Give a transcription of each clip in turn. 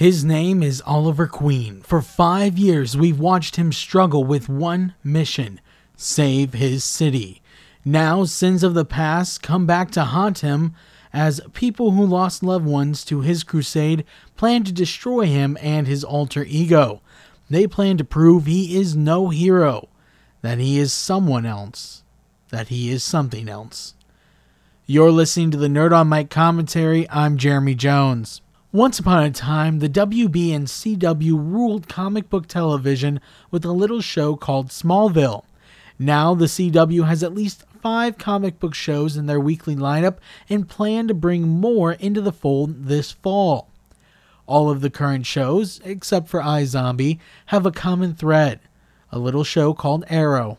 His name is Oliver Queen. For five years, we've watched him struggle with one mission save his city. Now, sins of the past come back to haunt him as people who lost loved ones to his crusade plan to destroy him and his alter ego. They plan to prove he is no hero, that he is someone else, that he is something else. You're listening to the Nerd on Mic commentary. I'm Jeremy Jones. Once upon a time, the WB and CW ruled comic book television with a little show called Smallville. Now, the CW has at least five comic book shows in their weekly lineup and plan to bring more into the fold this fall. All of the current shows, except for iZombie, have a common thread a little show called Arrow.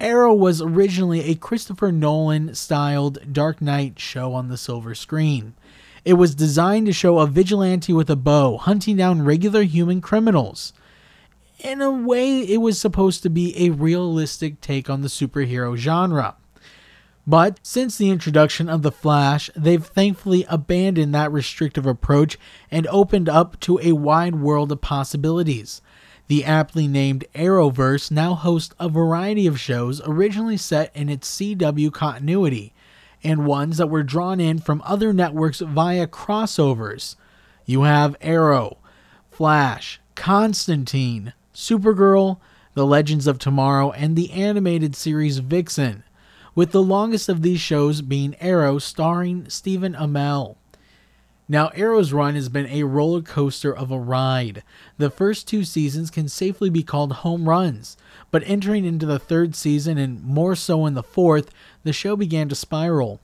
Arrow was originally a Christopher Nolan styled Dark Knight show on the silver screen. It was designed to show a vigilante with a bow hunting down regular human criminals. In a way, it was supposed to be a realistic take on the superhero genre. But since the introduction of The Flash, they've thankfully abandoned that restrictive approach and opened up to a wide world of possibilities. The aptly named Arrowverse now hosts a variety of shows originally set in its CW continuity, and ones that were drawn in from other networks via crossovers. You have Arrow, Flash, Constantine, Supergirl, The Legends of Tomorrow, and the animated series Vixen with the longest of these shows being Arrow starring Stephen Amell. Now, Arrow's run has been a roller coaster of a ride. The first two seasons can safely be called home runs, but entering into the third season and more so in the fourth, the show began to spiral.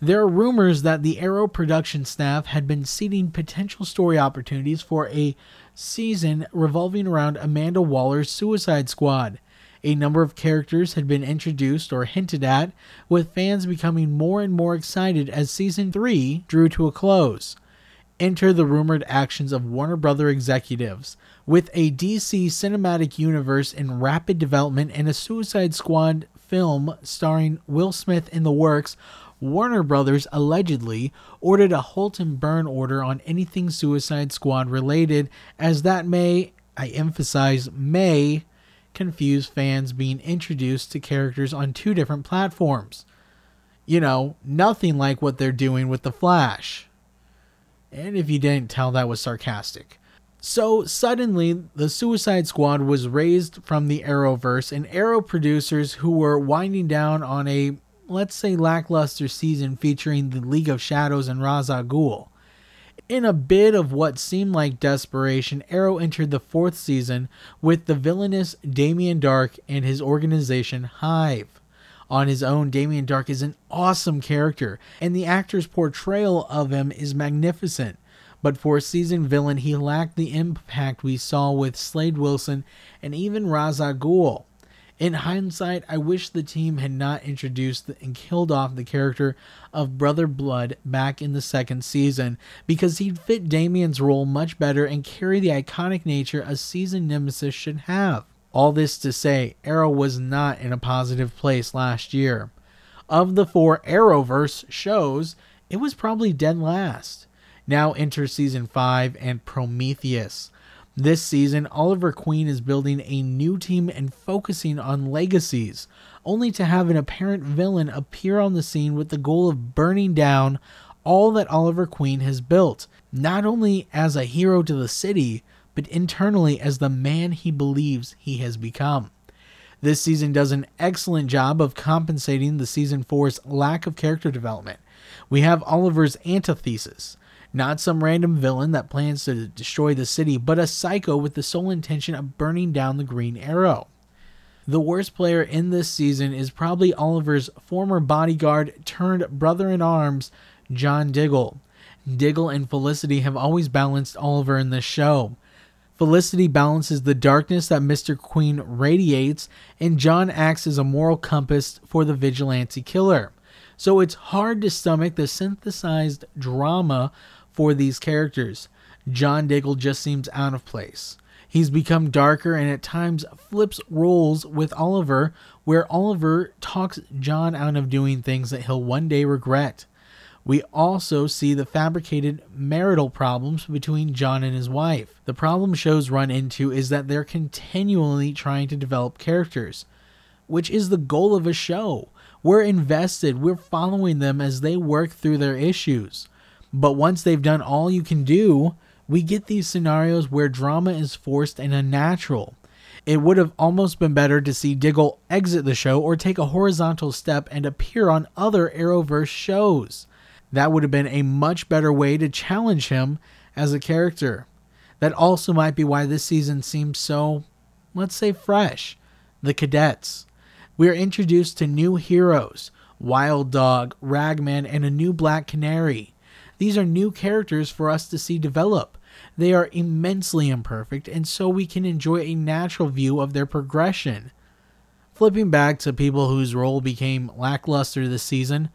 There are rumors that the Arrow production staff had been seeding potential story opportunities for a season revolving around Amanda Waller's Suicide Squad. A number of characters had been introduced or hinted at, with fans becoming more and more excited as season 3 drew to a close. Enter the rumored actions of Warner Brother executives. With a DC cinematic universe in rapid development and a Suicide Squad film starring Will Smith in the works, Warner Brothers allegedly ordered a halt and burn order on anything Suicide Squad related, as that may, I emphasize, may confuse fans being introduced to characters on two different platforms. You know, nothing like what they're doing with The Flash. And if you didn't tell, that was sarcastic. So suddenly, the Suicide Squad was raised from the Arrowverse, and Arrow producers who were winding down on a, let's say, lackluster season featuring the League of Shadows and Ra's al Ghul. In a bit of what seemed like desperation, Arrow entered the fourth season with the villainous Damien Darhk and his organization Hive. On his own, Damien Darhk is an awesome character, and the actor's portrayal of him is magnificent. But for a seasoned villain, he lacked the impact we saw with Slade Wilson and even Ra's al Ghul. In hindsight, I wish the team had not introduced and killed off the character of Brother Blood back in the second season, because he'd fit Damien's role much better and carry the iconic nature a seasoned nemesis should have. All this to say, Arrow was not in a positive place last year. Of the four Arrowverse shows, it was probably dead last. Now enter season 5 and Prometheus. This season, Oliver Queen is building a new team and focusing on legacies, only to have an apparent villain appear on the scene with the goal of burning down all that Oliver Queen has built, not only as a hero to the city, but internally as the man he believes he has become. This season does an excellent job of compensating the season 4's lack of character development. We have Oliver's antithesis, not some random villain that plans to destroy the city, but a psycho with the sole intention of burning down the Green Arrow. The worst player in this season is probably Oliver's former bodyguard turned brother in arms, John Diggle. Diggle and Felicity have always balanced Oliver in this show. Felicity balances the darkness that Mr. Queen radiates, and John acts as a moral compass for the vigilante killer. So it's hard to stomach the synthesized drama for these characters. John Diggle just seems out of place. He's become darker and at times flips roles with Oliver, where Oliver talks John out of doing things that he'll one day regret. We also see the fabricated marital problems between John and his wife. The problem shows run into is that they're continually trying to develop characters, which is the goal of a show. We're invested, we're following them as they work through their issues. But once they've done all you can do, we get these scenarios where drama is forced and unnatural. It would have almost been better to see Diggle exit the show or take a horizontal step and appear on other Arrowverse shows. That would have been a much better way to challenge him as a character. That also might be why this season seems so, let's say, fresh. The cadets. We are introduced to new heroes Wild Dog, Ragman, and a new Black Canary. These are new characters for us to see develop. They are immensely imperfect, and so we can enjoy a natural view of their progression. Flipping back to people whose role became lackluster this season,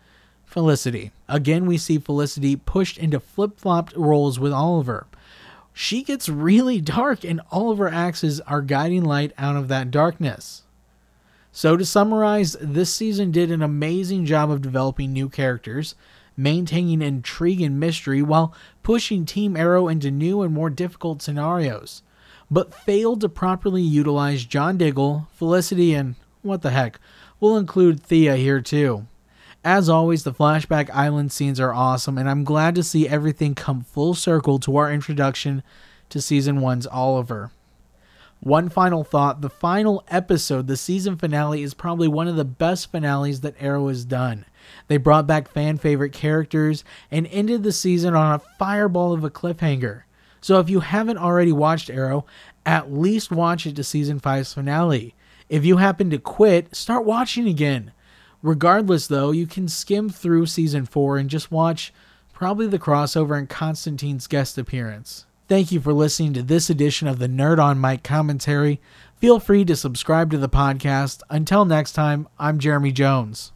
Felicity. Again, we see Felicity pushed into flip flopped roles with Oliver. She gets really dark, and Oliver acts as our guiding light out of that darkness. So, to summarize, this season did an amazing job of developing new characters, maintaining intrigue and mystery while pushing Team Arrow into new and more difficult scenarios, but failed to properly utilize John Diggle, Felicity, and what the heck, we'll include Thea here too. As always, the Flashback Island scenes are awesome, and I'm glad to see everything come full circle to our introduction to Season 1's Oliver. One final thought the final episode, the season finale, is probably one of the best finales that Arrow has done. They brought back fan favorite characters and ended the season on a fireball of a cliffhanger. So if you haven't already watched Arrow, at least watch it to season 5's finale. If you happen to quit, start watching again. Regardless, though, you can skim through season 4 and just watch probably the crossover and Constantine's guest appearance. Thank you for listening to this edition of the Nerd on Mic commentary. Feel free to subscribe to the podcast. Until next time, I'm Jeremy Jones.